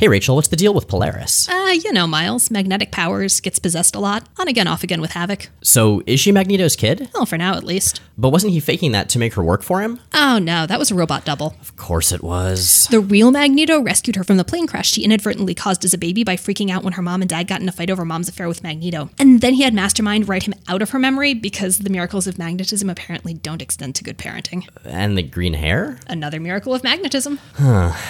Hey, Rachel, what's the deal with Polaris? Uh, you know, Miles. Magnetic powers, gets possessed a lot. On again, off again with Havok. So, is she Magneto's kid? Well, for now at least. But wasn't he faking that to make her work for him? Oh no, that was a robot double. Of course it was. The real Magneto rescued her from the plane crash she inadvertently caused as a baby by freaking out when her mom and dad got in a fight over mom's affair with Magneto. And then he had Mastermind write him out of her memory because the miracles of magnetism apparently don't extend to good parenting. And the green hair? Another miracle of magnetism.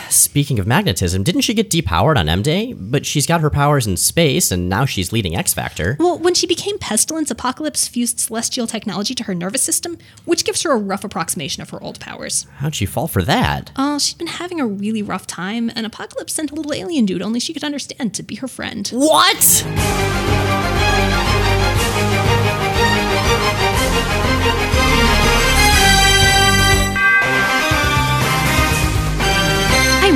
Speaking of magnetism, didn't she get depowered on M Day? But she's got her powers in space, and now she's leading X Factor. Well, when she became Pestilence, Apocalypse fused celestial technology to her nervous system, which gives her a rough approximation of her old powers. How'd she fall for that? Uh, oh, she'd been having a really rough time, and Apocalypse sent a little alien dude only she could understand to be her friend. What?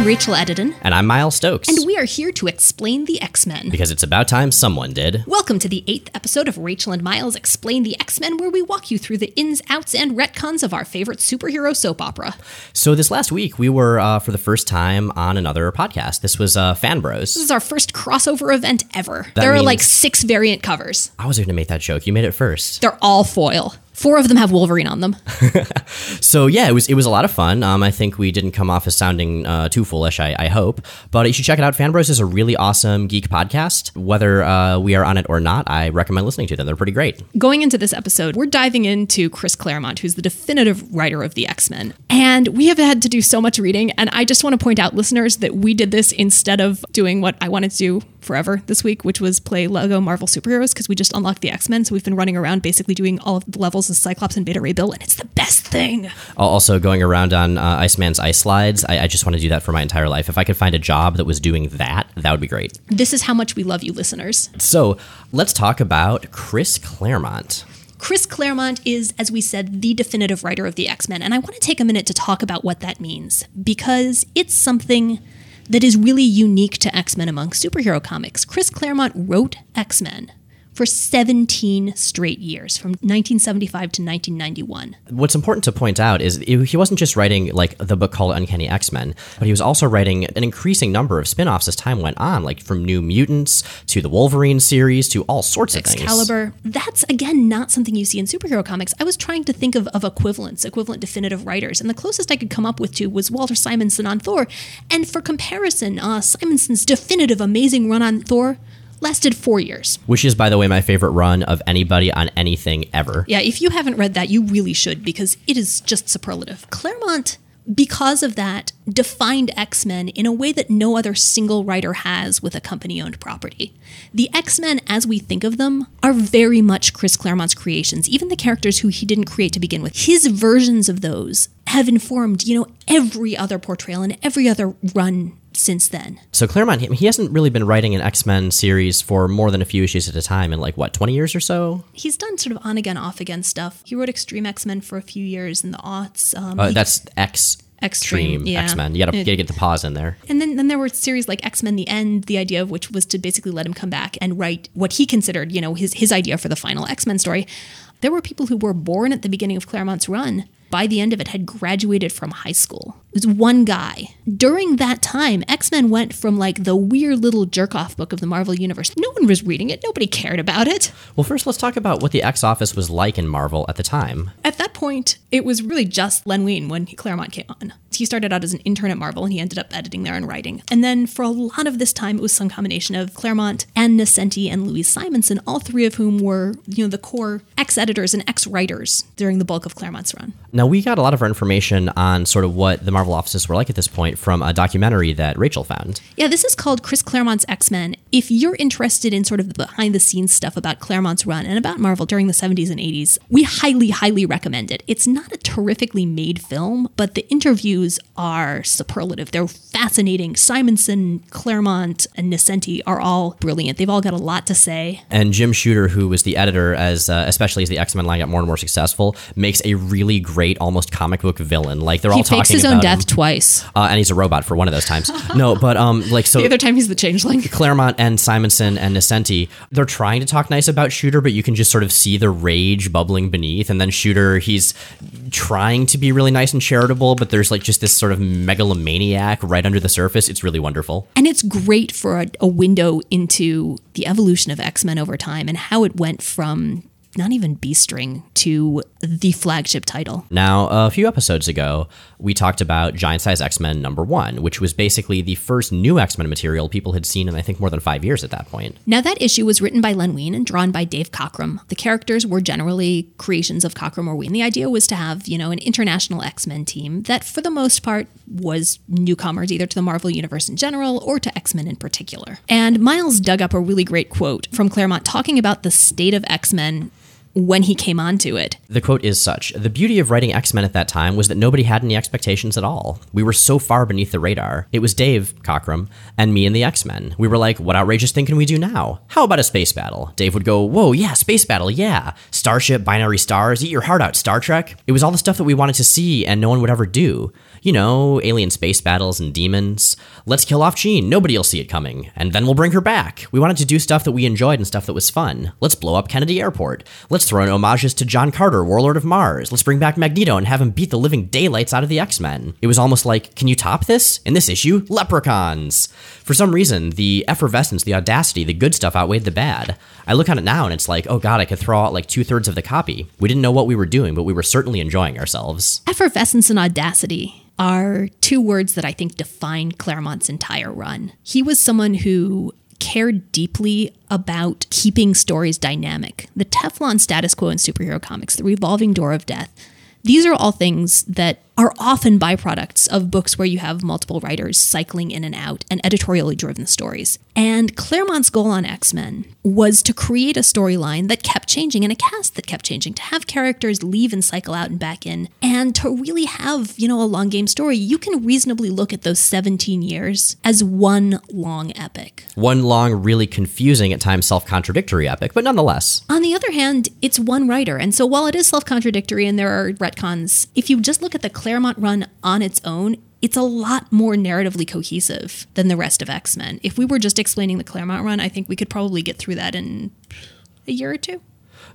I'm Rachel Edidin, And I'm Miles Stokes. and we are here to explain the X Men. because it's about time someone did. Welcome to the eighth episode of Rachel and Miles Explain the X Men, where we walk you through the ins, outs, and retcons of our favorite superhero soap opera. So this last week, we were uh, for the first time on another podcast. This was uh, Fan Bros. This is our first crossover event ever. That there are like six variant covers. I was going to make that joke. You made it first. They're all foil. Four of them have Wolverine on them. So yeah, it was it was a lot of fun. Um, I think we didn't come off as sounding uh, too foolish. I, I hope, but you should check it out. Fan Bros is a really awesome geek podcast. Whether uh, we are on it or not, I recommend listening to them. They're pretty great. Going into this episode, we're diving into Chris Claremont, who's the definitive writer of the X Men. And we have had to do so much reading. And I just want to point out, listeners, that we did this instead of doing what I wanted to do forever this week, which was play Lego Marvel superheroes, because we just unlocked the X Men. So we've been running around basically doing all of the levels of Cyclops and Beta Ray Bill, and it's the best thing. Also, going around on uh, Iceman's ice slides, I, I just want to do that for my entire life. If I could find a job that was doing that, that would be great. This is how much we love you, listeners. So let's talk about Chris Claremont. Chris Claremont is, as we said, the definitive writer of the X Men. And I want to take a minute to talk about what that means because it's something that is really unique to X Men among superhero comics. Chris Claremont wrote X Men for 17 straight years, from 1975 to 1991. What's important to point out is he wasn't just writing like the book called Uncanny X Men, but he was also writing an increasing number of spin offs as time went on, like from New Mutants to the Wolverine series to all sorts of things. Excalibur. That's again not something you see in superhero comics. I was trying to think of, of equivalents, equivalent definitive writers, and the closest I could come up with to was Walter Simonson on Thor. And for comparison, uh, Simonson's definitive amazing run on Thor lasted four years. Which is, by the way, my favorite run of anybody on anything ever. Yeah, if you haven't read that, you really should because it is just superlative. Claremont, because of that, defined X Men in a way that no other single writer has with a company owned property. The X Men, as we think of them, are very much Chris Claremont's creations, even the characters who he didn't create to begin with. His versions of those have informed, you know, every other portrayal and every other run since then. So Claremont, he, hasn't really been writing an X Men series for more than a few issues at a time in like what twenty years or so. He's done sort of on again, off again stuff. He wrote Extreme X Men for a few years in the aughts. Um, Uh, he- that's X Extreme, Extreme yeah. X Men. You gotta, It- gotta get the pause in there. And then, then there were series like X Men: The End, the idea of which was to basically let him come back and write what he considered, you know, his his idea for the final X Men story. There were people who were born at the beginning of Claremont's run. By the end of it, had graduated from high school. It was one guy. During that time, X Men went from like the weird little jerk off book of the Marvel Universe. No one was reading it. Nobody cared about it. Well, first let's talk about what the X Office was like in Marvel at the time. At that point, it was really just Len Wein when Claremont came on. He started out as an intern at Marvel and he ended up editing there and writing. And then for a lot of this time, it was some combination of Claremont and Nocenti and Louise Simonson, all three of whom were, you know, the core ex-editors and ex-writers during the bulk of Claremont's run. Now, we got a lot of our information on sort of what the Marvel offices were like at this point from a documentary that Rachel found. Yeah, this is called Chris Claremont's X Men. If you're interested in sort of the behind the scenes stuff about Claremont's run and about Marvel during the 70s and 80s, we highly, highly recommend it. It's not a terrifically made film, but the interviews are superlative. They're fascinating. Simonson, Claremont, and Nocenti are all brilliant. They've all got a lot to say. And Jim Shooter, who was the editor, as uh, especially as the X Men line got more and more successful, makes a really great, almost comic book villain. Like they're all talking about. He fakes his own death him. twice. Uh, and he's a robot for one of those times. no, but um, like so. The other time he's the changeling. Claremont and Simonson and Nocenti, they're trying to talk nice about Shooter, but you can just sort of see the rage bubbling beneath. And then Shooter, he's trying to be really nice and charitable, but there's like just this sort of megalomaniac right under the surface. It's really wonderful. And it's great for a, a window into the evolution of X Men over time and how it went from not even B string to the flagship title. Now, a few episodes ago, we talked about Giant Size X Men number one, which was basically the first new X Men material people had seen in, I think, more than five years at that point. Now, that issue was written by Len Wein and drawn by Dave Cockrum. The characters were generally creations of Cockrum or Wein. The idea was to have, you know, an international X Men team that, for the most part, was newcomers either to the Marvel Universe in general or to X Men in particular. And Miles dug up a really great quote from Claremont talking about the state of X Men when he came onto it. The quote is such The beauty of writing X Men at that time was that nobody had any expectations at all. We were so far beneath the radar. It was Dave, Cockrum, and me and the X Men. We were like, what outrageous thing can we do now? How about a space battle? Dave would go, whoa, yeah, space battle, yeah. Starship, binary stars, eat your heart out, Star Trek. It was all the stuff that we wanted to see and no one would ever do. You know, alien space battles and demons. Let's kill off Jean. Nobody'll see it coming. And then we'll bring her back. We wanted to do stuff that we enjoyed and stuff that was fun. Let's blow up Kennedy Airport. Let's throw in homages to John Carter, Warlord of Mars. Let's bring back Magneto and have him beat the living daylights out of the X Men. It was almost like, can you top this? In this issue, leprechauns. For some reason, the effervescence, the audacity, the good stuff outweighed the bad. I look on it now and it's like, oh god, I could throw out like two thirds of the copy. We didn't know what we were doing, but we were certainly enjoying ourselves. Effervescence and audacity are two words that I think define Claremont's entire run. He was someone who cared deeply about keeping stories dynamic. The Teflon status quo in superhero comics, the revolving door of death, these are all things that are often byproducts of books where you have multiple writers cycling in and out and editorially driven stories. And Claremont's goal on X Men was to create a storyline that kept changing and a cast that kept changing, to have characters leave and cycle out and back in, and to really have, you know, a long game story. You can reasonably look at those 17 years as one long epic. One long, really confusing, at times self contradictory epic, but nonetheless. On the other hand, it's one writer. And so while it is self contradictory and there are retcons, if you just look at the Claremont run on its own, it's a lot more narratively cohesive than the rest of X Men. If we were just explaining the Claremont run, I think we could probably get through that in a year or two.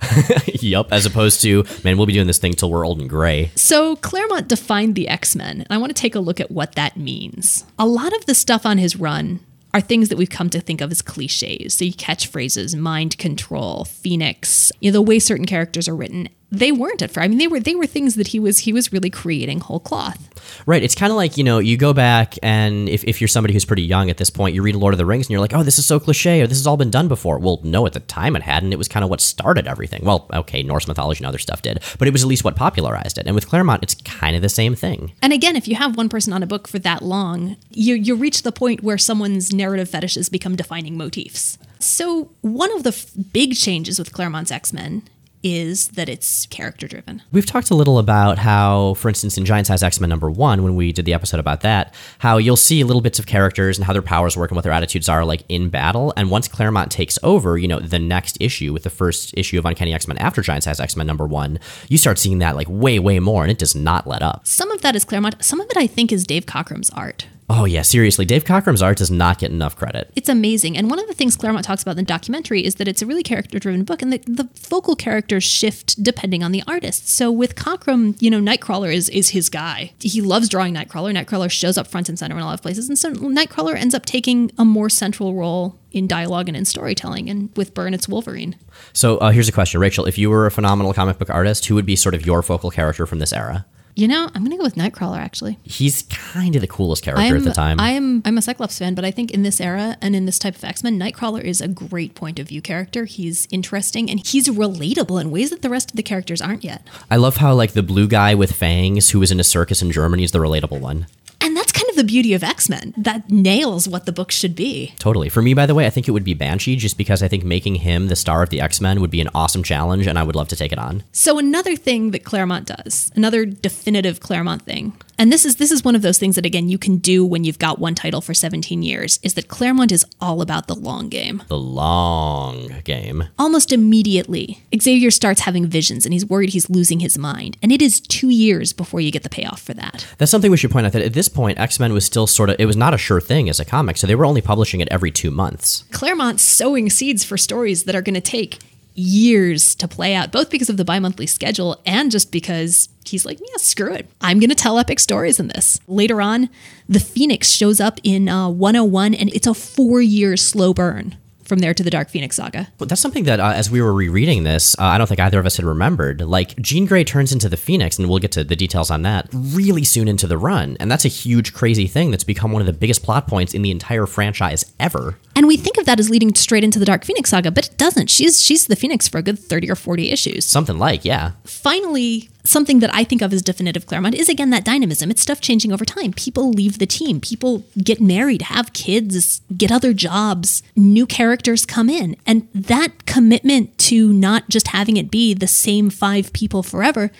yup, as opposed to, man, we'll be doing this thing till we're old and gray. So, Claremont defined the X Men, and I want to take a look at what that means. A lot of the stuff on his run are things that we've come to think of as cliches. So, you catchphrases, mind control, Phoenix, you know, the way certain characters are written they weren't at first. I mean, they were they were things that he was he was really creating whole cloth. Right. It's kind of like you know you go back and if, if you're somebody who's pretty young at this point, you read Lord of the Rings and you're like, oh, this is so cliche or this has all been done before. Well, no, at the time it hadn't. It was kind of what started everything. Well, okay, Norse mythology and other stuff did, but it was at least what popularized it. And with Claremont, it's kind of the same thing. And again, if you have one person on a book for that long, you you reach the point where someone's narrative fetishes become defining motifs. So one of the f- big changes with Claremont's X Men is that it's character driven. We've talked a little about how, for instance, in Giant Size X Men number one, when we did the episode about that, how you'll see little bits of characters and how their powers work and what their attitudes are like in battle. And once Claremont takes over, you know, the next issue with the first issue of Uncanny X Men after Giant Size X Men number one, you start seeing that like way, way more, and it does not let up. Some of that is Claremont, some of it I think is Dave Cockrum's art. Oh yeah, seriously, Dave Cockrum's art does not get enough credit. It's amazing, and one of the things Claremont talks about in the documentary is that it's a really character-driven book, and the, the focal characters shift depending on the artist. So with Cockrum, you know, Nightcrawler is is his guy. He loves drawing Nightcrawler. Nightcrawler shows up front and center in a lot of places, and so Nightcrawler ends up taking a more central role in dialogue and in storytelling. And with Byrne, it's Wolverine. So uh, here's a question, Rachel: If you were a phenomenal comic book artist, who would be sort of your focal character from this era? You know, I'm gonna go with Nightcrawler. Actually, he's kind of the coolest character I'm, at the time. I am. I'm a Cyclops fan, but I think in this era and in this type of X Men, Nightcrawler is a great point of view character. He's interesting and he's relatable in ways that the rest of the characters aren't yet. I love how like the blue guy with fangs who was in a circus in Germany is the relatable one. And that's kind of the beauty of X Men. That nails what the book should be. Totally. For me, by the way, I think it would be Banshee, just because I think making him the star of the X Men would be an awesome challenge, and I would love to take it on. So another thing that Claremont does, another definitive Claremont thing, and this is this is one of those things that again you can do when you've got one title for 17 years, is that Claremont is all about the long game. The long game. Almost immediately, Xavier starts having visions, and he's worried he's losing his mind, and it is two years before you get the payoff for that. That's something we should point out that at this point, X Men was still sort of, it was not a sure thing as a comic, so they were only publishing it every two months. Claremont's sowing seeds for stories that are going to take years to play out, both because of the bi monthly schedule and just because he's like, yeah, screw it. I'm going to tell epic stories in this. Later on, the Phoenix shows up in uh, 101, and it's a four year slow burn from there to the Dark Phoenix saga. Well, that's something that, uh, as we were rereading this, uh, I don't think either of us had remembered. Like, Jean Grey turns into the Phoenix, and we'll get to the details on that really soon into the run. And that's a huge, crazy thing that's become one of the biggest plot points in the entire franchise ever. And we think of that as leading straight into the Dark Phoenix saga, but it doesn't. She's she's the Phoenix for a good 30 or 40 issues. Something like, yeah. Finally, something that I think of as definitive Claremont is again that dynamism. It's stuff changing over time. People leave the team, people get married, have kids, get other jobs, new characters come in. And that commitment to not just having it be the same five people forever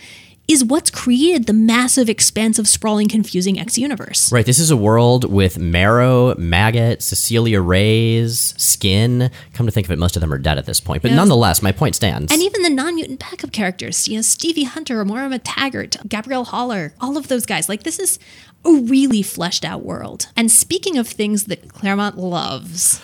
is what's created the massive, expansive, sprawling, confusing X universe. Right. This is a world with Marrow, Maggot, Cecilia Reyes, Skin. Come to think of it, most of them are dead at this point. But Yes. nonetheless, my point stands. And even the non-mutant backup characters, you know, Stevie Hunter, Moira Taggart, Gabrielle Haller, all of those guys. Like this is a really fleshed out world. And speaking of things that Claremont loves,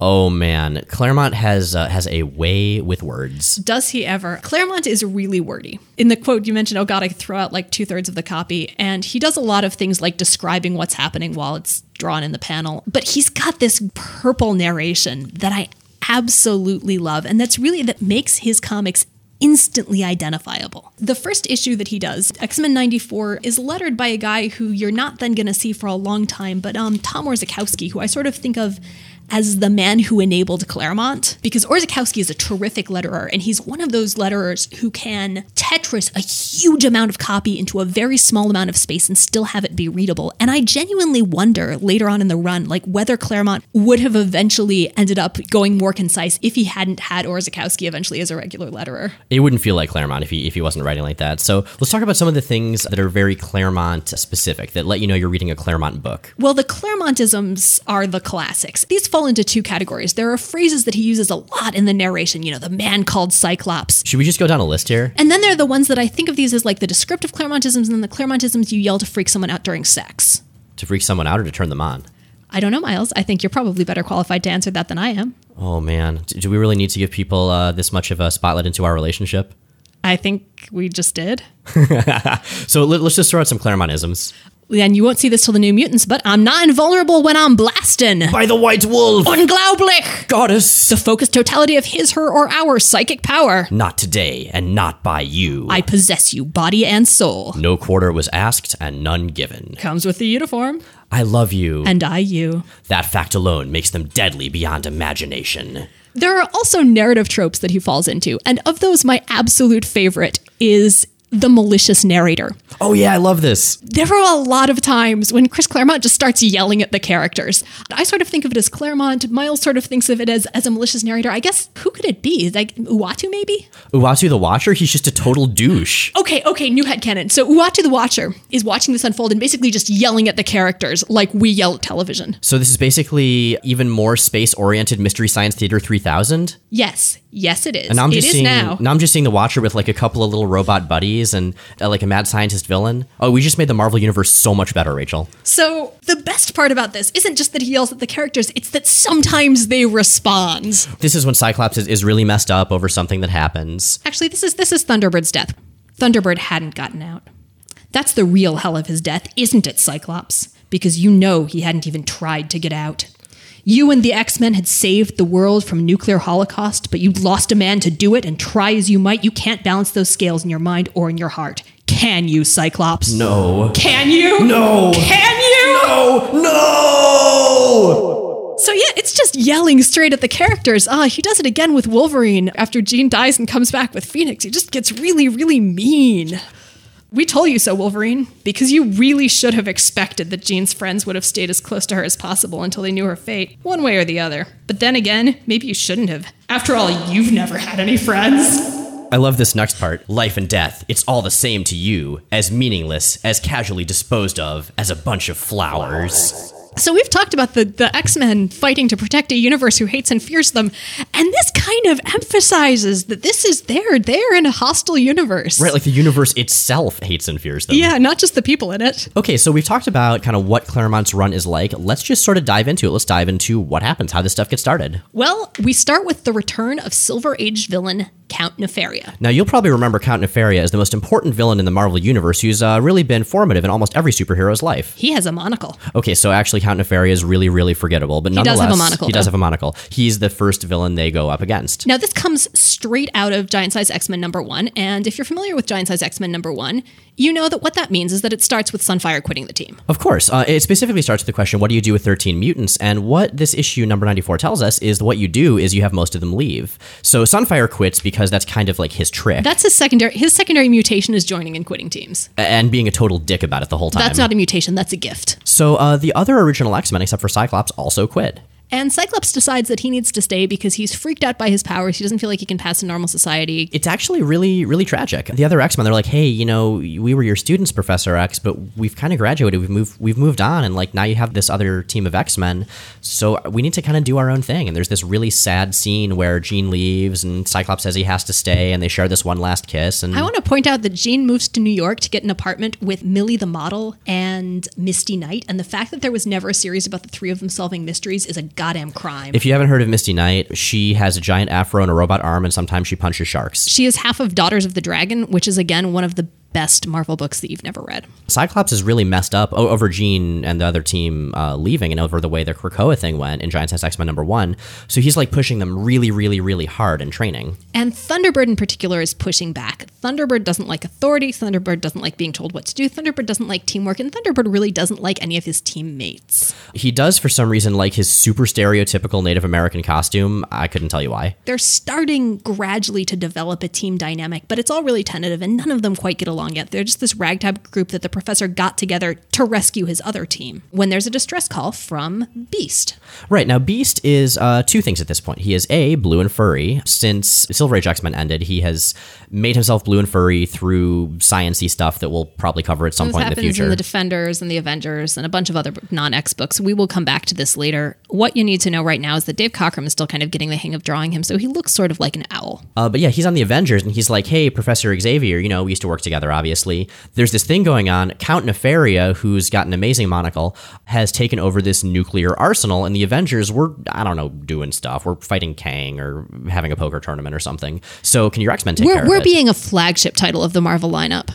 oh man, Claremont has uh, has a way with words. does he ever? Claremont is really wordy. In the quote you mentioned, oh god, I throw out like two thirds of the copy, and he does a lot of things like describing what's happening while it's drawn in the panel. But he's got this purple narration that I absolutely love, and that's really that makes his comics instantly identifiable. The first issue that he does, X-Men 94, is lettered by a guy who you're not then going to see for a long time, but um, Tom Orzechowski, who I sort of think of as the man who enabled Claremont, because Orzechowski is a terrific letterer, and he's one of those letterers who can Tetris a huge amount of copy into a very small amount of space and still have it be readable. And I genuinely wonder later on in the run, like whether Claremont would have eventually ended up going more concise if he hadn't had Orzechowski eventually as a regular letterer. It wouldn't feel like Claremont if he if he wasn't writing like that. So let's talk about some of the things that are very Claremont specific that let you know you're reading a Claremont book. Well, the Claremontisms are the classics. These fall into two categories. There are phrases that he uses a lot in the narration, you know, the man called Cyclops. Should we just go down a list here? And then there are the ones that I think of these as like the descriptive Claremontisms and then the Claremontisms you yell to freak someone out during sex. To freak someone out or to turn them on? I don't know, Miles. I think you're probably better qualified to answer that than I am. Oh man, do we really need to give people uh, this much of a spotlight into our relationship? I think we just did. So let, us just throw out some Claremontisms. And you won't see this till the New Mutants, but I'm not invulnerable when I'm blasting. By the White Wolf, Unglaublich! goddess. The focused totality of his, her, or our psychic power. Not today, and not by you. I possess you, body and soul. no quarter was asked, and none given. Comes with the uniform. I love you. And I you. that fact alone makes them deadly beyond imagination. There are also narrative tropes that he falls into, and of those, my absolute favorite is the malicious narrator. Oh yeah, I love this. There are a lot of times when Chris Claremont just starts yelling at the characters. I sort of think of it as Claremont. Miles sort of thinks of it as, as a malicious narrator. I guess who could it be? Like Uatu, maybe? Uatu the Watcher, he's just a total douche. Okay, okay, new headcanon. So Uatu the Watcher is watching this unfold and basically just yelling at the characters like we yell at television. So this is basically even more space-oriented Mystery Science Theater 3000. Yes, yes, it is. And now I'm It just is seeing now. I'm just seeing the Watcher with like a couple of little robot buddies and uh, like a mad scientist villain. Oh, we just made the Marvel universe so much better, Rachel. So the best part about this isn't just that he yells at the characters; it's that sometimes they respond. This is when Cyclops is, is really messed up over something that happens. Actually, this is this is Thunderbird's death. Thunderbird hadn't gotten out. That's the real hell of his death, isn't it, Cyclops? Because you know he hadn't even tried to get out. You and the X Men had saved the world from nuclear holocaust, but you lost a man to do it, and try as you might, you can't balance those scales in your mind or in your heart. Can you, Cyclops? No. Can you? No. Can you? No! No! So yeah, it's just yelling straight at the characters. Ah, he does it again with Wolverine after Jean dies and comes back with Phoenix. He just gets really, really mean. We told you so, Wolverine, because you really should have expected that Jean's friends would have stayed as close to her as possible until they knew her fate, one way or the other. But then again, maybe you shouldn't have. After all, you've never had any friends. I love this next part. Life and death, it's all the same to you, as meaningless, as casually disposed of as a bunch of flowers. So we've talked about the, the X-Men fighting to protect a universe who hates and fears them, and this kind of emphasizes that this is they're they're in a hostile universe. Right, like the universe itself hates and fears them. Yeah, not just the people in it. Okay, so we've talked about kind of what Claremont's run is like. Let's just sort of dive into it. Let's dive into what happens, how this stuff gets started. Well, we start with the return of Silver Age villain Count Nefaria. Now, you'll probably remember Count Nefaria as the most important villain in the Marvel Universe who's uh, really been formative in almost every superhero's life. He has a monocle. Okay, so actually, Count Nefaria is really, really forgettable, but nonetheless, he does have a monocle, he does have a monocle. He's the first villain they go up against. Now, this comes straight out of Giant Size X Men number one. And if you're familiar with Giant Size X Men number one, you know that what that means is that it starts with Sunfire quitting the team. Of course, uh, it specifically starts with the question, what do you do with 13 mutants? And what this issue number 94 tells us is what you do is you have most of them leave. So Sunfire quits because that's kind of like his trick, That's his secondary. His secondary mutation is joining and quitting teams. and being a total dick about it the whole time. That's not a mutation. That's a gift. so uh, the other original X-Men, except for Cyclops, also quit. And Cyclops decides that he needs to stay because he's freaked out by his powers. He doesn't feel like he can pass in normal society. It's actually really, really tragic. The other X Men, they're like, "Hey, you know, we were your students, Professor X, but we've kind of graduated. We've moved, we've moved on, and like now you have this other team of X Men. So we need to kind of do our own thing." And there's this really sad scene where Jean leaves, and Cyclops says he has to stay, and they share this one last kiss. And I want to point out that Jean moves to New York to get an apartment with Millie the model and Misty Knight. And the fact that there was never a series about the three of them solving mysteries is a goddamn crime. if you haven't heard of Misty Knight, she has a giant afro and a robot arm, and sometimes she punches sharks. she is half of Daughters of the Dragon, which is again one of the best Marvel books that you've never read. Cyclops is really messed up over Jean and the other team uh, leaving and over the way the Krakoa thing went in Giant Size X Men number one. So he's like pushing them really, really, really hard in training. And Thunderbird in particular is pushing back. Thunderbird doesn't like authority. Thunderbird doesn't like being told what to do. Thunderbird doesn't like teamwork. And Thunderbird really doesn't like any of his teammates. He does, for some reason, like his super stereotypical Native American costume. I couldn't tell you why. They're starting gradually to develop a team dynamic, but it's all really tentative and none of them quite get along yet. They're just this ragtag group that the professor got together to rescue his other team when there's a distress call from Beast. Right, now Beast is uh, two things at this point. He is A, blue and furry. Since Silver Age X Men ended, he has made himself blue and furry through sciency stuff that we'll probably cover at some point in the future. in the Defenders and the Avengers and a bunch of other non X books. We will come back to this later. What you need to know right now is that Dave Cockrum is still kind of getting the hang of drawing him, so he looks sort of like an owl. Uh, but yeah, he's on the Avengers, and he's like, "Hey, Professor Xavier, you know, we used to work together. Obviously, there's this thing going on. Count Nefaria, who's got an amazing monocle, has taken over this nuclear arsenal, and the Avengers were, I don't know, doing stuff. We're fighting Kang or having a poker tournament or something. So, can your X Men take care We're, of we're being a flagship title of the Marvel lineup.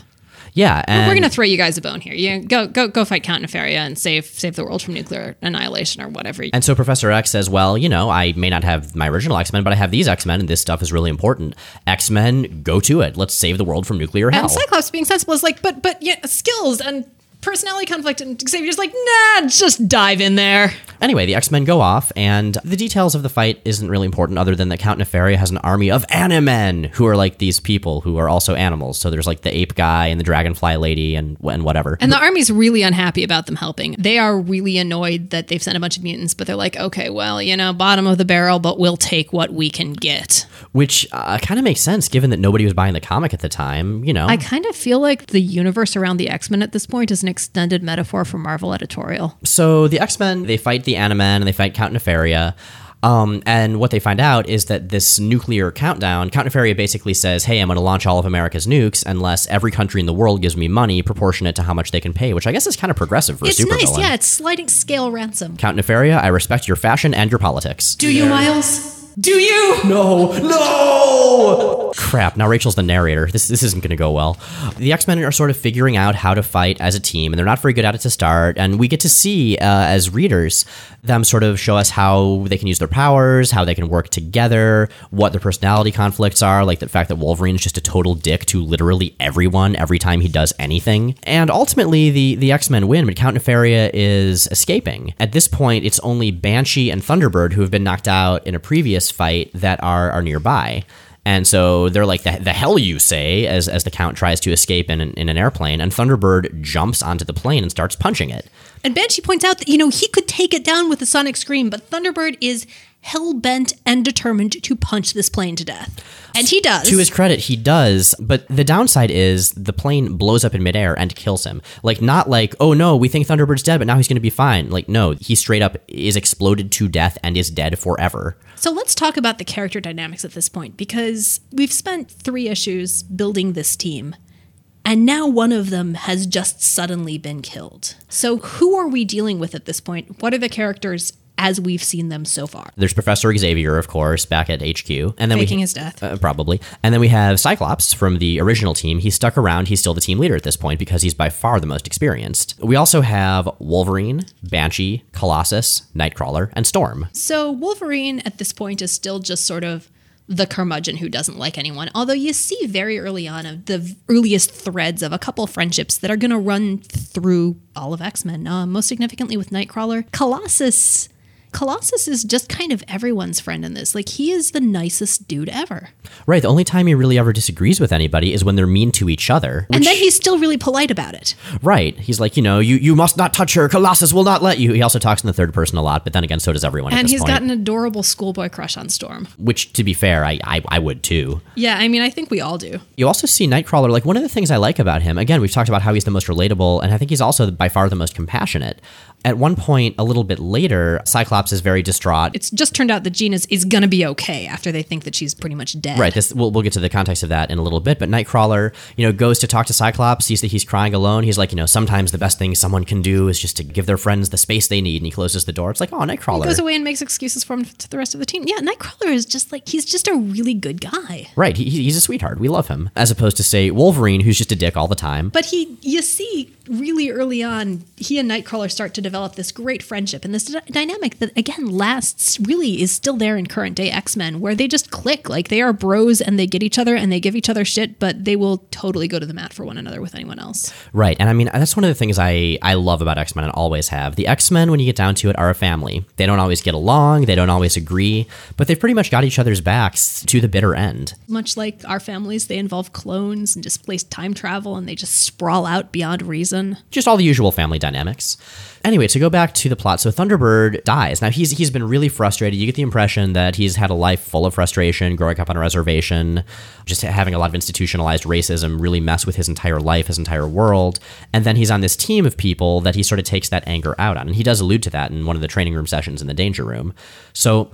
Yeah, and We're gonna throw you guys a bone here. You go go go fight Count Nefaria and save save the world from nuclear annihilation or whatever. And so Professor X says, Well, you know, I may not have my original X Men, but I have these X Men, and this stuff is really important. X Men, go to it. Let's save the world from nuclear hell. and Cyclops being sensible is like, but but yeah, skills and personality conflict, and Xavier's like, nah, just dive in there. Anyway, the X Men go off, and the details of the fight isn't really important, other than that Count Nefaria has an army of Animen, who are like these people who are also animals. So there's like the ape guy and the dragonfly lady and and whatever. And the army's really unhappy about them helping. They are really annoyed that they've sent a bunch of mutants, but they're like, okay, well, you know, bottom of the barrel, but we'll take what we can get. Which uh, kind of makes sense, given that nobody was buying the comic at the time. You know, I kind of feel like the universe around the X Men at this point is an extended metaphor for Marvel editorial. So the X Men they fight the Animen and they fight Count Nefaria. Um, and what they find out is that this nuclear countdown, Count Nefaria basically says, "Hey, I'm going to launch all of America's nukes unless every country in the world gives me money proportionate to how much they can pay." Which I guess is kind of progressive for It's a supervillain. nice, yeah. It's sliding scale ransom. Count Nefaria, I respect your fashion and your politics. Do you, Miles? Do you? No, no! Crap, now Rachel's the narrator. This, this isn't going to go well. The X Men are sort of figuring out how to fight as a team, and they're not very good at it to start. And we get to see, uh, as readers, them sort of show us how they can use their powers, how they can work together, what their personality conflicts are, like the fact that Wolverine's just a total dick to literally everyone every time he does anything. And ultimately, the, the X Men win, but Count Nefaria is escaping. At this point, it's only Banshee and Thunderbird who have been knocked out in a previous fight that are, are nearby. And so they're like, the, the hell you say, as, as the Count tries to escape in in an airplane, and Thunderbird jumps onto the plane and starts punching it. And Banshee points out that, you know, he could take it down with a sonic scream, but Thunderbird is hell bent and determined to punch this plane to death. And he does. To his credit, he does, but the downside is the plane blows up in midair and kills him. Like, not like, oh no, we think Thunderbird's dead, but now he's going to be fine. Like, no, he straight up is exploded to death and is dead forever. So let's talk about the character dynamics at this point because we've spent three issues building this team. And now one of them has just suddenly been killed. So, who are we dealing with at this point? What are the characters as we've seen them so far? There's Professor Xavier, of course, back at HQ, and then Faking we his death. uh, probably, and then we have Cyclops from the original team. He's stuck around. He's still the team leader at this point because he's by far the most experienced. We also have Wolverine, Banshee, Colossus, Nightcrawler, and Storm. So, Wolverine at this point is still just sort of the curmudgeon who doesn't like anyone. Although you see very early on of the earliest threads of a couple friendships that are going to run through all of X Men, uh, most significantly with Nightcrawler. Colossus. Colossus is just kind of everyone's friend in this. Like, he is the nicest dude ever. Right. The only time he really ever disagrees with anybody is when they're mean to each other. and then he's still really polite about it. Right. He's like, you know, you, you must not touch her. Colossus will not let you. He also talks in the third person a lot, but then again, so does everyone at And he's point. got an adorable schoolboy crush on Storm. Which, to be fair, I, I, I would too. Yeah, I mean, I think we all do. You also see Nightcrawler. Like one of the things I like about him, again, we've talked about how he's the most relatable, and I think he's also by far the most compassionate. At one point, a little bit later, Cyclops is very distraught. It's just turned out that Jean is, is going to be okay after they think that she's pretty much dead. Right. This we'll, we'll get to the context of that in a little bit. But Nightcrawler, you know, goes to talk to Cyclops. Sees that he's crying alone. He's like, you know, sometimes the best thing someone can do is just to give their friends the space they need. And he closes the door. It's like, oh, Nightcrawler. He goes away and makes excuses for him to the rest of the team. Yeah, Nightcrawler is just like he's just a really good guy. Right. He, he's a sweetheart. We love him. As opposed to say Wolverine, who's just a dick all the time. But he, you see, really early on, he and Nightcrawler start to develop this great friendship and this d- dynamic that again lasts. Really, is still there in current day X Men, where they just click like they are bros and they get each other and they give each other shit, but they will totally go to the mat for one another with anyone else. Right. And I mean, that's one of the things I, I love about X Men and always have. The X Men, when you get down to it, are a family. They don't always get along, they don't always agree, but they've pretty much got each other's backs to the bitter end. Much like our families, they involve clones and displaced time travel, and they just sprawl out beyond reason. Just all the usual family dynamics. Anyway, to go back to the plot, so Thunderbird dies. Now he's he's been really frustrated. You get the impression that he's had a life full of frustration, growing up on a reservation, just having a lot of institutionalized racism really mess with his entire life, his entire world. And then he's on this team of people that he sort of takes that anger out on. And he does allude to that in one of the training room sessions in the danger room. So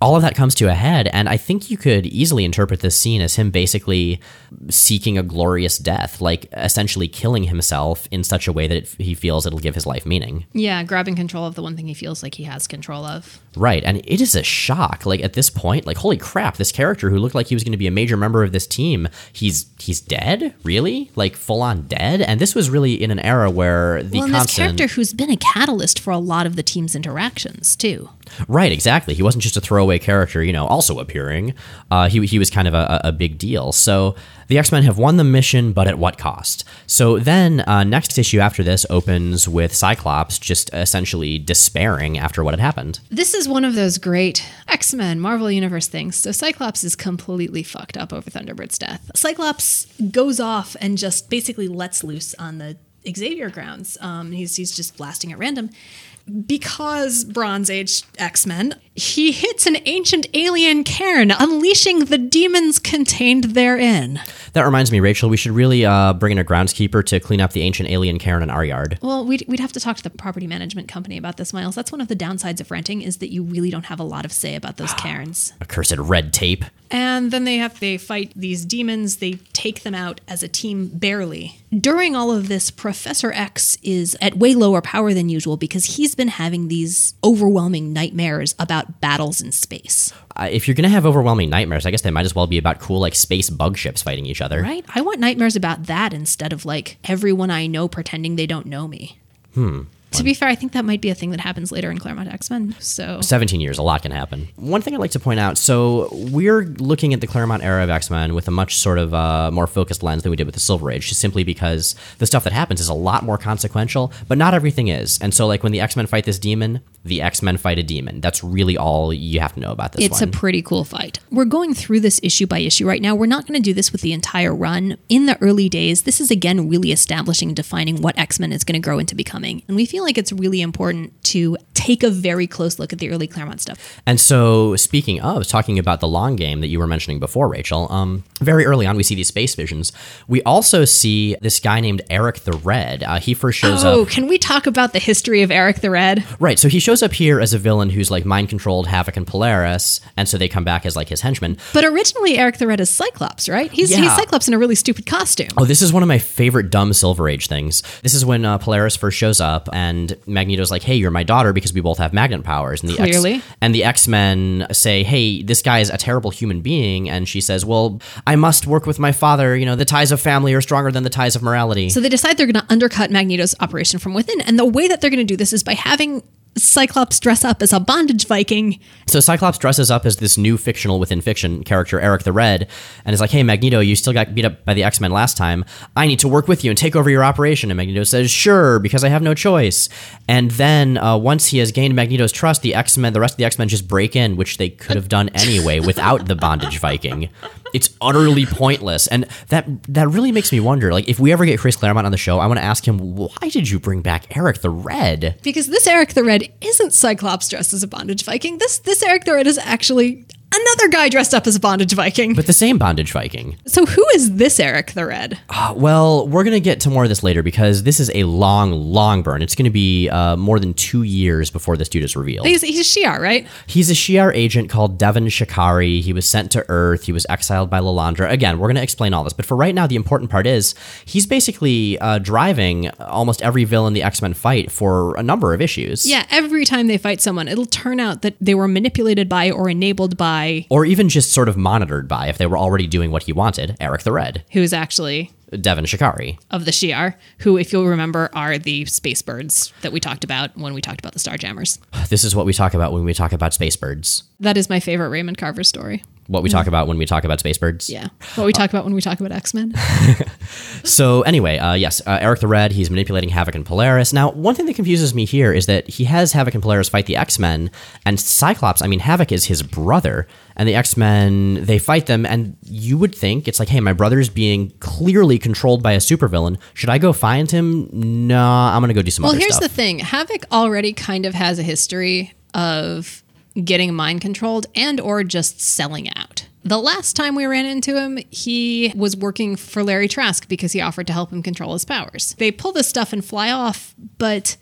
all of that comes to a head, and I think you could easily interpret this scene as him basically seeking a glorious death, like essentially killing himself in such a way that it, he feels it'll give his life meaning. Yeah, grabbing control of the one thing he feels like he has control of. Right, and it is a shock. Like at this point, like holy crap, this character who looked like he was going to be a major member of this team, he's he's dead, really, like full on dead. And this was really in an era where the well, and this character who's been a catalyst for a lot of the team's interactions too. Right, exactly. He wasn't just a throwaway character, you know, also appearing. Uh, he, he was kind of a, a big deal. So the X Men have won the mission, but at what cost? So then, uh, next issue after this opens with Cyclops just essentially despairing after what had happened. This is one of those great X Men Marvel Universe things. So Cyclops is completely fucked up over Thunderbird's death. Cyclops goes off and just basically lets loose on the Xavier grounds. Um, he's, he's just blasting at random. Because Bronze Age X Men, he hits an ancient alien cairn, unleashing the demons contained therein. That reminds me, Rachel, we should really uh, bring in a groundskeeper to clean up the ancient alien cairn in our yard. Well, we'd, we'd have to talk to the property management company about this, Miles. That's one of the downsides of renting is that you really don't have a lot of say about those cairns. Accursed red tape. And then they have they fight these demons. They take them out as a team barely. During all of this, Professor X is at way lower power than usual because he's been having these overwhelming nightmares about battles in space. Uh, if you're going to have overwhelming nightmares, I guess they might as well be about cool, like, space bug ships fighting each other. Right? I want nightmares about that instead of like everyone I know pretending they don't know me. Hmm. To be fair, I think that might be a thing that happens later in Claremont X Men. So 17 years, a lot can happen. One thing I'd like to point out so, we're looking at the Claremont era of X Men with a much sort of uh, more focused lens than we did with the Silver Age, just simply because the stuff that happens is a lot more consequential, but not everything is. And so, like, when the X Men fight this demon, the X Men fight a demon. That's really all you have to know about this It's one. a pretty cool fight. We're going through this issue by issue right now. We're not going to do this with the entire run. In the early days, this is again really establishing and defining what X Men is going to grow into becoming. And we feel like it's really important to take a very close look at the early Claremont stuff. And so, speaking of talking about the long game that you were mentioning before, Rachel, um, very early on we see these space visions. We also see this guy named Eric the Red. Uh, he first shows Oh, up. Oh, can we talk about the history of Eric the Red? Right, so he shows up here as a villain who's like mind controlled Havok and Polaris, and so they come back as like his henchmen. But originally, Eric the Red is Cyclops, right? He's, he's Cyclops in a really stupid costume. Oh, this is one of my favorite dumb Silver Age things. This is when uh, Polaris first shows up, and Magneto's like, "Hey, you're my daughter because we both have magnet powers." And the Clearly. X- and the X Men say, "Hey, this guy is a terrible human being," and she says, "Well, I must work with my father. You know, the ties of family are stronger than the ties of morality." So they decide they're going to undercut Magneto's operation from within. And the way that they're going to do this is by having Cyclops dress up as a bondage Viking. So Cyclops dresses up as this new fictional within fiction character, Eric the Red, and is like, "Hey, Magneto, you still got beat up by the X Men last time. I need to work with you and take over your operation." And Magneto says, "Sure, because I have no choice." And then uh, once he has gained Magneto's trust, the X Men, the rest of the X Men, just break in, which they could have done anyway without the bondage Viking. It's utterly pointless, and that that really makes me wonder. Like, if we ever get Chris Claremont on the show, I want to ask him, "Why did you bring back Eric the Red?" Because this Eric the Red isn't Cyclops dressed as a bondage Viking. This this Eric the Red is actually another guy dressed up as a bondage Viking. But the same bondage Viking. so who is this Eric the Red? Uh, well, we're going to get to more of this later because this is a long, long burn. It's going to be uh, more than two years before this dude is revealed. He's, he's Shi'ar, right? He's a Shi'ar agent called Davan Shakari. He was sent to Earth. He was exiled by Lilandra. Again, we're going to explain all this. But for right now, the important part is he's basically uh, driving almost every villain the X Men fight for a number of issues. Yeah, every time they fight someone, it'll turn out that they were manipulated by or enabled by Or even just sort of monitored by if they were already doing what he wanted, Eric the Red, who's actually Davan Shakari. of the Shi'ar, who, if you'll remember, are the space birds that we talked about when we talked about the Starjammers. This is what we talk about when we talk about space birds. That is my favorite Raymond Carver story. What we talk about when we talk about space birds. Yeah. What we talk about when we talk about X Men. So anyway, uh, yes, uh, Eric the Red, he's manipulating Havok and Polaris. Now, one thing that confuses me here is that he has Havok and Polaris fight the X Men, and Cyclops. I mean, Havok is his brother, and the X Men they fight them, and you would think it's like, hey, my brother's being clearly controlled by a supervillain. Should I go find him? No, I'm gonna go do some other. Well, here's stuff. the thing Havok already kind of has a history of getting mind controlled and or just selling out. The last time we ran into him, he was working for Larry Trask because he offered to help him control his powers. They pull this stuff and fly off, but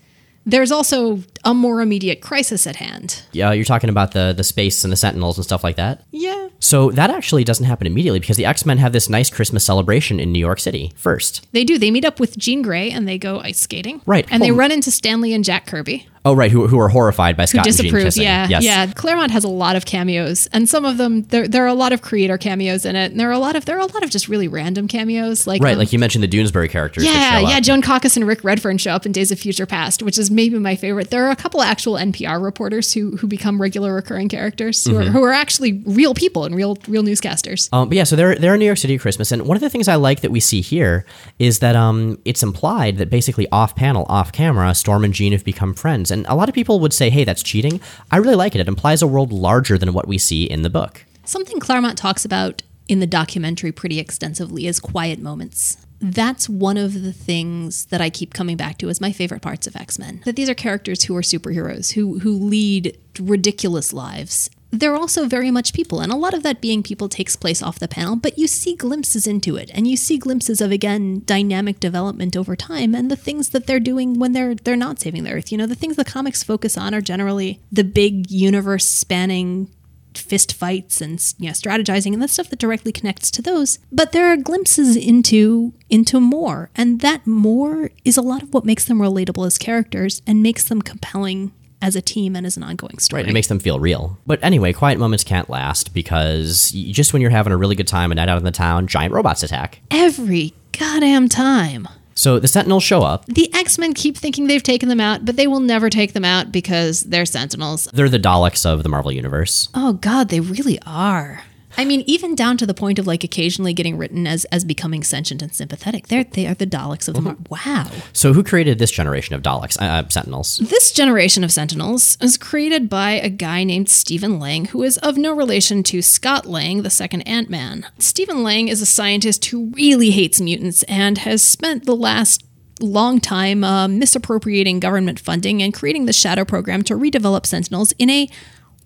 there's also a more immediate crisis at hand. yeah, you're talking about the the space and the Sentinels and stuff like that. Yeah. So that actually doesn't happen immediately because the X Men have this nice Christmas celebration in New York City first. They do. They meet up with Jean Grey and they go ice skating. Right. And they Oh. run into Stan Lee and Jack Kirby. Oh, right, who, who are horrified by who Scott and Jean disapprove. Yeah, Yes. yeah. Claremont has a lot of cameos, and some of them there there are a lot of creator cameos in it. And there are a lot of there are a lot of just really random cameos, like Right, um, like you mentioned the Doonesbury characters. yeah, yeah. Joan Caucus and Rick Redfern show up in Days of Future Past, which is maybe my favorite. There are a couple actual NPR reporters who who become regular recurring characters who, are, who are actually real people and real real newscasters. Um, but yeah, so they're they're in New York City at Christmas, and one of the things I like that we see here is that um, it's implied that basically off panel, off camera, Storm and Jean have become friends, and a lot of people would say, "Hey, that's cheating." I really like it. It implies a world larger than what we see in the book. Something Claremont talks about in the documentary pretty extensively is quiet moments. That's one of the things that I keep coming back to as my favorite parts of X-Men. That these are characters who are superheroes, who who lead ridiculous lives. They're also very much people, and a lot of that being people takes place off the panel, but you see glimpses into it, and you see glimpses of again dynamic development over time and the things that they're doing when they're they're not saving the Earth. You know, the things the comics focus on are generally the big universe spanning fist fights and you know strategizing and the stuff that directly connects to those but there are glimpses into into more and that more is a lot of what makes them relatable as characters and makes them compelling as a team and as an ongoing story Right, it makes them feel real. But anyway, quiet moments can't last because just when you're having a really good time, a night out in the town, giant robots attack. every goddamn time So the Sentinels show up. the x-men keep thinking they've taken them out but they will never take them out because they're sentinels They're the Daleks of the Marvel universe. oh god they really are I mean, even down to the point of like occasionally getting written as as becoming sentient and sympathetic. They're they are the Daleks of the Mar- wow. So who created this generation of Daleks, uh, uh, Sentinels? This generation of Sentinels was created by a guy named Steven Lang, who is of no relation to Scott Lang, the second Ant Man. Steven Lang is a scientist who really hates mutants and has spent the last long time uh, misappropriating government funding and creating the Shadow program to redevelop Sentinels in a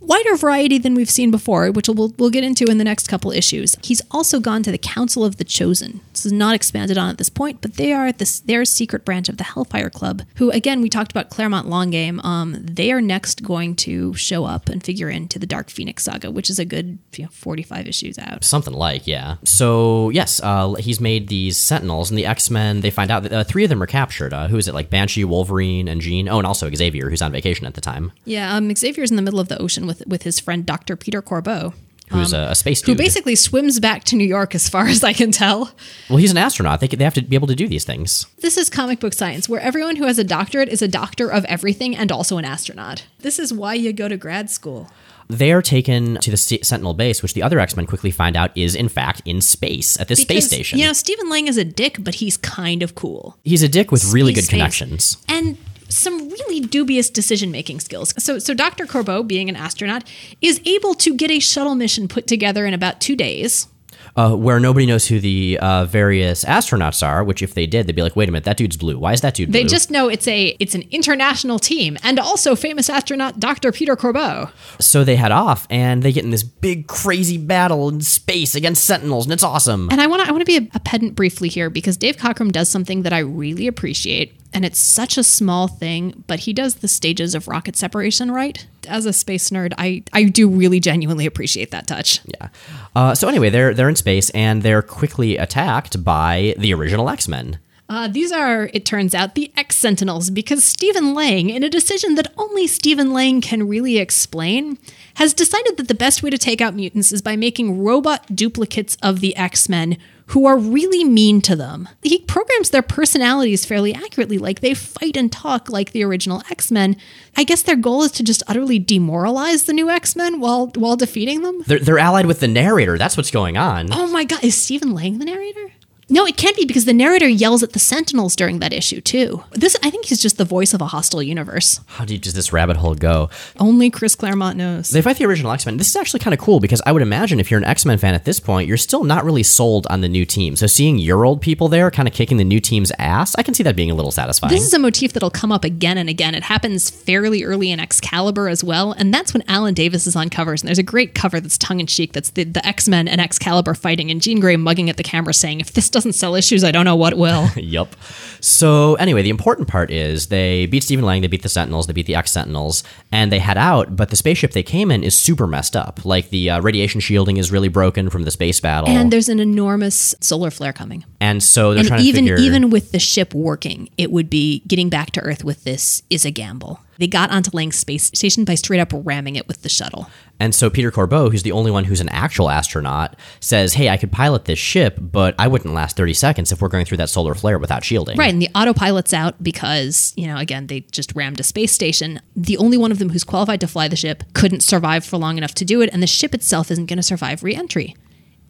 wider variety than we've seen before, which we'll, we'll get into in the next couple issues. He's also gone to the Council of the Chosen. This is not expanded on at this point, but they are this their secret branch of the Hellfire Club, who again we talked about Claremont Long Game. Um, they are next going to show up and figure into the Dark Phoenix saga, which is a good you know, 45 issues out. Something like, yeah. So, yes, uh, he's made these Sentinels, and the X Men, they find out that uh, three of them are captured. Uh, who is it? Like Banshee, Wolverine, and Jean. Oh, and also Xavier, who's on vacation at the time, Yeah, um, Xavier's in the middle of the ocean with with his friend Dr. Peter Corbeau. who's um, a, a space Who dude. basically swims back to New York, as far as I can tell. well, he's an astronaut. They, they have to be able to do these things. This is comic book science, where everyone who has a doctorate is a doctor of everything and also an astronaut. This is why you go to grad school. They are taken to the Sentinel base, which the other X Men quickly find out is, in fact, in space at this space station. You know, Steven Lang is a dick, but he's kind of cool. he's a dick with really good space. connections. And some really dubious decision making skills. So, so Dr. Corbeau, being an astronaut, is able to get a shuttle mission put together in about two days. uh, where nobody knows who the uh, various astronauts are. Which, if they did, they'd be like, "Wait a minute, that dude's blue. Why is that dude blue?" They just know it's a it's an international team, and also famous astronaut Dr. Peter Corbeau. so they head off, and they get in this big, crazy battle in space against Sentinels, and it's awesome. And I want to I want to be a, a pedant briefly here because Dave Cockrum does something that I really appreciate, and it's such a small thing, but he does the stages of rocket separation right. As a space nerd, I I do really genuinely appreciate that touch. Yeah. Uh, so anyway, they're they're in space, and they're quickly attacked by the original X Men. Uh, these are, it turns out, the X Sentinels because Steven Lang, in a decision that only Steven Lang can really explain, has decided that the best way to take out mutants is by making robot duplicates of the X Men who are really mean to them. He programs their personalities fairly accurately, like they fight and talk like the original X Men. I guess their goal is to just utterly demoralize the new X Men while while defeating them. They're they're allied with the narrator. That's what's going on. Oh my god, is Steven Lang the narrator? No, it can't be because the narrator yells at the Sentinels during that issue too. This, I think, he's just the voice of a hostile universe. How deep does this rabbit hole go? Only Chris Claremont knows. They fight the original X Men. This is actually kind of cool because I would imagine if you're an X Men fan at this point, you're still not really sold on the new team. So seeing your old people there kind of kicking the new team's ass, I can see that being a little satisfying. This is a motif that'll come up again and again. It happens fairly early in Excalibur as well, and that's when Alan Davis is on covers. And there's a great cover that's tongue in cheek. That's the, the X Men and Excalibur fighting, and Jean Grey mugging at the camera, saying, "If this doesn't sell issues, I don't know what will." yep. So anyway, the important part is they beat Steven Lang, they beat the Sentinels, they beat the X Sentinels, and they head out. But the spaceship they came in is super messed up. Like the uh, radiation shielding is really broken from the space battle, and there's an enormous solar flare coming. And so they're and trying even to figure. even with the ship working, it would be getting back to Earth with this is a gamble. They got onto Lang's space station by straight up ramming it with the shuttle. And so Peter Corbeau, who's the only one who's an actual astronaut, says, "Hey, I could pilot this ship, but I wouldn't last 30 seconds if we're going through that solar flare without shielding." Right, and the autopilot's out because, you know, again, they just rammed a space station. The only one of them who's qualified to fly the ship couldn't survive for long enough to do it, and the ship itself isn't going to survive re-entry.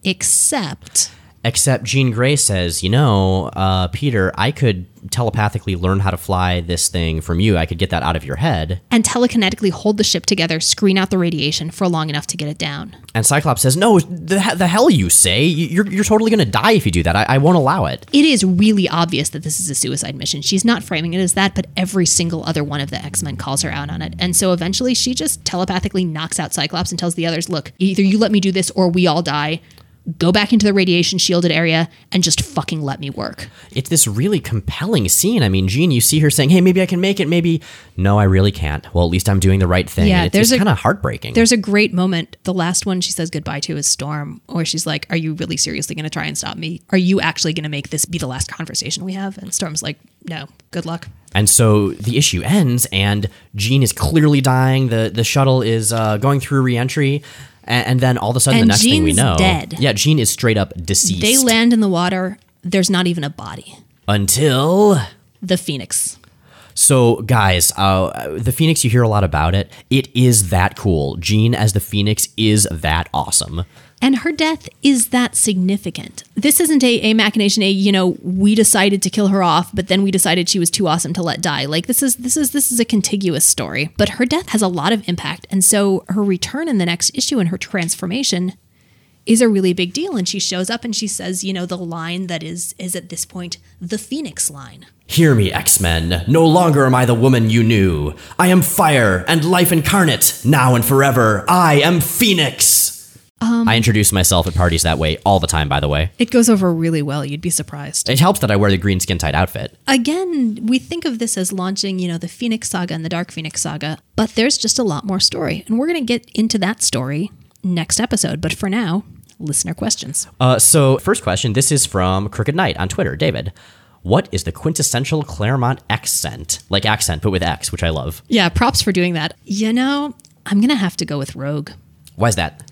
Except Except Jean Grey says, "You know, uh, Peter, I could telepathically learn how to fly this thing from you. I could get that out of your head." and telekinetically hold the ship together, screen out the radiation for long enough to get it down. And Cyclops says, "No, the, the hell you say? You're you're totally going to die if you do that. I, I won't allow it." it is really obvious that this is a suicide mission. She's not framing it as that, but every single other one of the X Men calls her out on it. And so eventually she just telepathically knocks out Cyclops and tells the others, look, either you let me do this or we all die. Go back into the radiation shielded area and just fucking let me work. It's this really compelling scene. I mean, Jean, you see her saying, "Hey, maybe I can make it. Maybe no, I really can't. Well, at least I'm doing the right thing." Yeah, and it's, there's it's a- kind of heartbreaking. There's a great moment. The last one she says goodbye to is Storm, where she's like, Are you really seriously going to try and stop me? Are you actually going to make this be the last conversation we have? And Storm's like, No, good luck. And so the issue ends, and Jean is clearly dying. the The shuttle is uh, going through reentry, and, and then all of a sudden, And the next thing we know, dead. yeah, Jean is straight up deceased. They land in the water. There's not even a body. until. The Phoenix. So, guys, uh, the Phoenix, you hear a lot about it. It is that cool. Jean as the Phoenix is that awesome. And her death is that significant. This isn't a, a machination, a, you know, we decided to kill her off, but then we decided she was too awesome to let die. Like this is this is this is a contiguous story. But her death has a lot of impact. And so her return in the next issue and her transformation is a really big deal. And she shows up and she says, you know, the line that is is at this point the Phoenix line. Hear me, X Men. No longer am I the woman you knew. I am fire and life incarnate. Now and forever, I am Phoenix. I introduce myself at parties that way all the time, by the way. It goes over really well. You'd be surprised. It helps that I wear the green skin tight outfit. Again, we think of this as launching, you know, the Phoenix Saga and the Dark Phoenix Saga, but there's just a lot more story. And we're going to get into that story next episode. But for now, listener questions. Uh, so, first question this is from Crooked Knight on Twitter. David, what is the quintessential Claremont accent? Like accent, but with X, which I love. Yeah, props for doing that. You know, I'm going to have to go with Rogue. Why is that?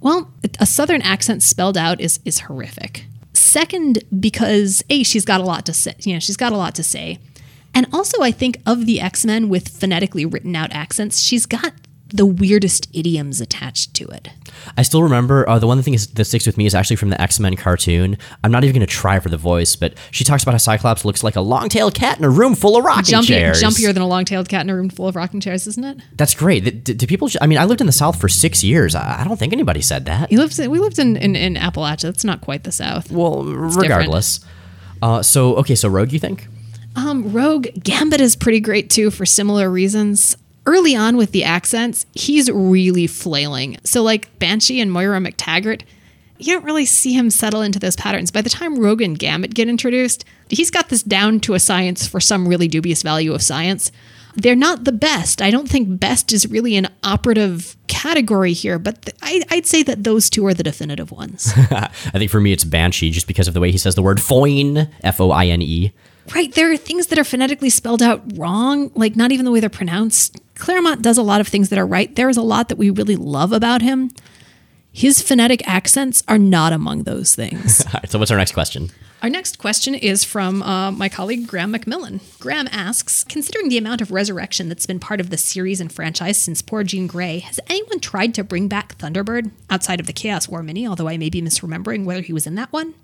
Well, a southern accent spelled out is is horrific. Second, because A, she's got a lot to say. You know, she's got a lot to say. And also I think of the X-Men with phonetically written out accents, she's got the weirdest idioms attached to it. I still remember uh, the one thing is, that sticks with me is actually from the X Men cartoon. I'm not even going to try for the voice, but she talks about how Cyclops looks like a long tailed cat in a room full of rocking Jumpier, chairs. jumpier than a long-tailed cat in a room full of rocking chairs, isn't it? That's great. Do, do- people? I mean, I lived in the South for six years. I I don't think anybody said that. He lives. We lived in, in in Appalachia. That's not quite the South. Well, regardless. Uh, so okay, so Rogue, you think? Um, Rogue Gambit is pretty great too for similar reasons. Early on with the accents, he's really flailing. So like Banshee and Moira McTaggart, you don't really see him settle into those patterns. By the time Rogue and Gambit get introduced, he's got this down to a science for some really dubious value of science. They're not the best. I don't think best is really an operative category here, but th- I, I'd say that those two are the definitive ones. I think for me it's Banshee, just because of the way he says the word foine, F O I N E. Right. There are things that are phonetically spelled out wrong, like not even the way they're pronounced. Claremont does a lot of things that are right. There is a lot that we really love about him. His phonetic accents are not among those things. All right, so what's our next question? Our next question is from uh, my colleague Graeme McMillan. Graham asks Considering the amount of resurrection that's been part of the series and franchise since poor Jean Grey, has anyone tried to bring back Thunderbird outside of the Chaos War mini? Although I may be misremembering whether he was in that one.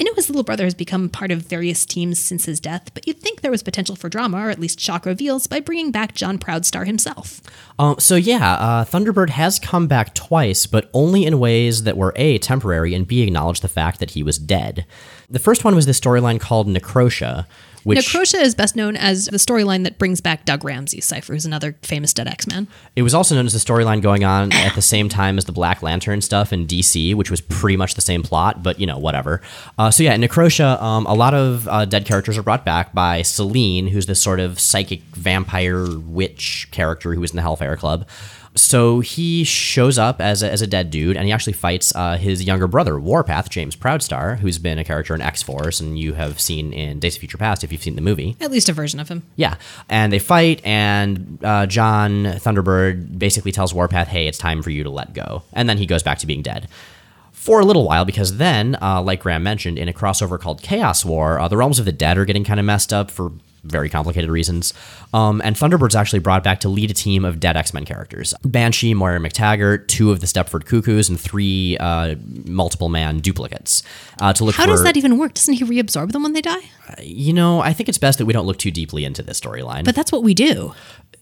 I know his little brother has become part of various teams since his death, but you'd think there was potential for drama, or at least shock reveals, by bringing back John Proudstar himself. Um, so yeah, uh, Thunderbird has come back twice, but only in ways that were a temporary and b acknowledged the fact that he was dead. The first one was the storyline called Necrosha, which Necrosha is best known as the storyline that brings back Doug Ramsey, Cypher, who's another famous dead X Man. it was also known as the storyline going on at the same time as the Black Lantern stuff in DC, which was pretty much the same plot, but you know whatever. Uh, so yeah, in Necrosha, um, a lot of uh, dead characters are brought back by Selene, who's this sort of psychic vampire witch character who was in the Hellfire Club. So he shows up as a, as a dead dude, and he actually fights uh, his younger brother, Warpath, James Proudstar, who's been a character in X Force, and you have seen in Days of Future Past if you've seen the movie. At least a version of him. Yeah, and they fight, and uh, John Thunderbird basically tells Warpath, "Hey, it's time for you to let go," and then he goes back to being dead for a little while because then, uh, like Graeme mentioned, in a crossover called Chaos War, uh, the realms of the dead are getting kind of messed up for very complicated reasons. Um, and Thunderbird's actually brought back to lead a team of dead X Men characters Banshee, Moira McTaggart, two of the Stepford Cuckoos, and three uh, multiple man duplicates uh, to look How for. does that even work? Doesn't he reabsorb them when they die? you know, I think it's best that we don't look too deeply into this storyline But that's what we do.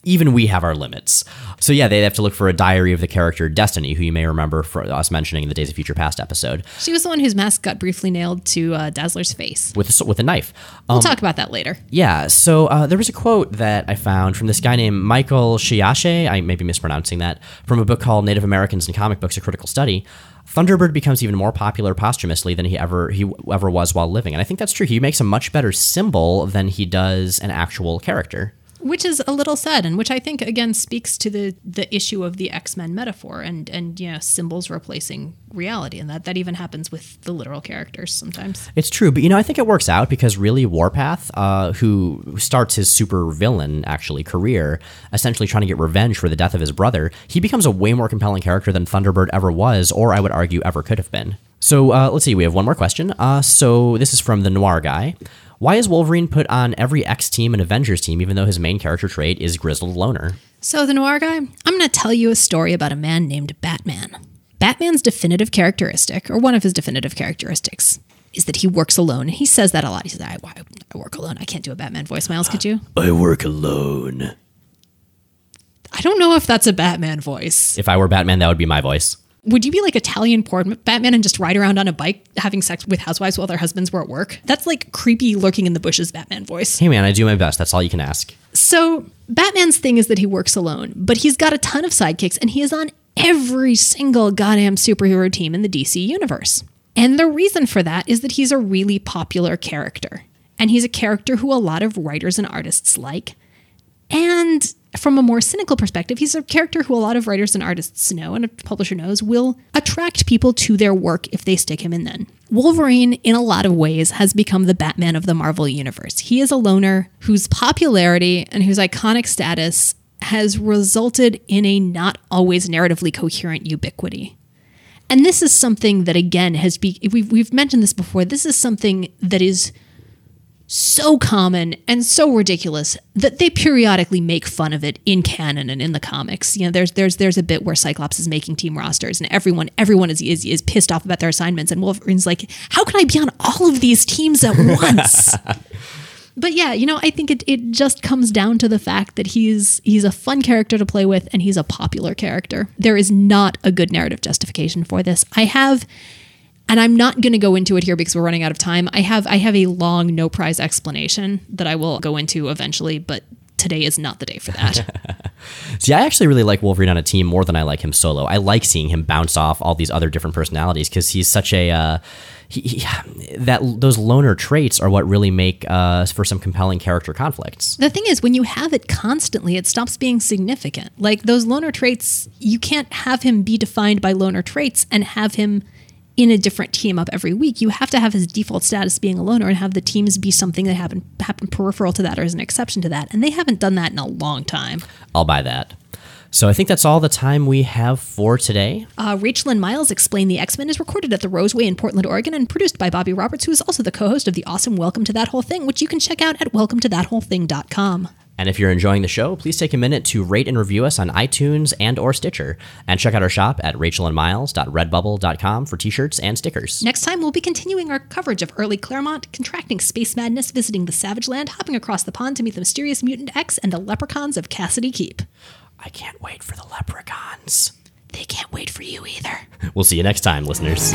Even we have our limits. So yeah, they have to look for a diary of the character Destiny, who you may remember for us mentioning in the Days of Future Past episode, She was the one whose mask got briefly nailed to uh, Dazzler's face. with a, with a knife. We'll Um, talk about that later. yeah, so uh, there was a quote that I found from this guy named Michael Sheyahshe. I may be mispronouncing that from a book called Native Americans and Comic Books: A Critical Study. Thunderbird becomes even more popular posthumously than he ever he ever was while living, and I think that's true. He makes a much better symbol than he does an actual character. Which is a little sad, and which I think again speaks to the the issue of the X Men metaphor and and you know symbols replacing reality, and that that even happens with the literal characters sometimes. It's true, but you know, I think it works out because really Warpath, uh, who starts his super villain actually career, essentially trying to get revenge for the death of his brother, he becomes a way more compelling character than Thunderbird ever was, or I would argue ever could have been. So uh, let's see, we have one more question. Uh, so this is from the Noir guy. Why is Wolverine put on every X team and Avengers team, even though his main character trait is grizzled loner? So the noir guy, I'm going to tell you a story about a man named Batman. Batman's definitive characteristic, or one of his definitive characteristics, is that he works alone. And he says that a lot. He says, I, I, I work alone. I can't do a Batman voice. Miles, could you? I work alone. I don't know if that's a Batman voice. If I were Batman, that would be my voice. Would you be like Italian porn Batman and just ride around on a bike having sex with housewives while their husbands were at work? That's like creepy lurking in the bushes Batman voice. Hey man, I do my best. That's all you can ask. So, Batman's thing is that he works alone, but he's got a ton of sidekicks and he is on every single goddamn superhero team in the DC universe. And the reason for that is that he's a really popular character. And he's a character who a lot of writers and artists like. And from a more cynical perspective, he's a character who a lot of writers and artists know and a publisher knows will attract people to their work if they stick him in then. Wolverine, in a lot of ways, has become the Batman of the Marvel Universe. He is a loner whose popularity and whose iconic status has resulted in a not always narratively coherent ubiquity. And this is something that, again, has be we've, we've mentioned this before. This is something that is so common and so ridiculous that they periodically make fun of it in canon and in the comics. You know, there's there's there's a bit where Cyclops is making team rosters and everyone everyone is is, is pissed off about their assignments and Wolverine's like, "How can I be on all of these teams at once?" but yeah, you know, I think it, it just comes down to the fact that he's he's a fun character to play with and he's a popular character. There is not a good narrative justification for this. I have and I'm not going to go into it here because we're running out of time. I have I have a long no prize explanation that I will go into eventually, but today is not the day for that. See, I actually really like Wolverine on a team more than I like him solo. I like seeing him bounce off all these other different personalities because he's such a uh, he, he, that those loner traits are what really make uh, for some compelling character conflicts. The thing is, when you have it constantly, it stops being significant. Like those loner traits, you can't have him be defined by loner traits and have him in a different team up every week. You have to have his default status being a loner and have the teams be something that happen happen peripheral to that or as an exception to that. And they haven't done that in a long time. I'll buy that. So I think that's all the time we have for today. Uh, Rachel and Miles Explain the X Men is recorded at the Roseway in Portland, Oregon, and produced by Bobby Roberts, who is also the co host of the awesome Welcome to That Whole Thing, which you can check out at welcometothatwholething.com. And if you're enjoying the show, please take a minute to rate and review us on iTunes and or Stitcher. And check out our shop at rachelandmiles.redbubble.com for t-shirts and stickers. Next time, we'll be continuing our coverage of early Claremont, contracting space madness, visiting the Savage Land, hopping across the pond to meet the mysterious mutant X and the leprechauns of Cassidy Keep. I can't wait for the leprechauns. They can't wait for you either. We'll see you next time, listeners.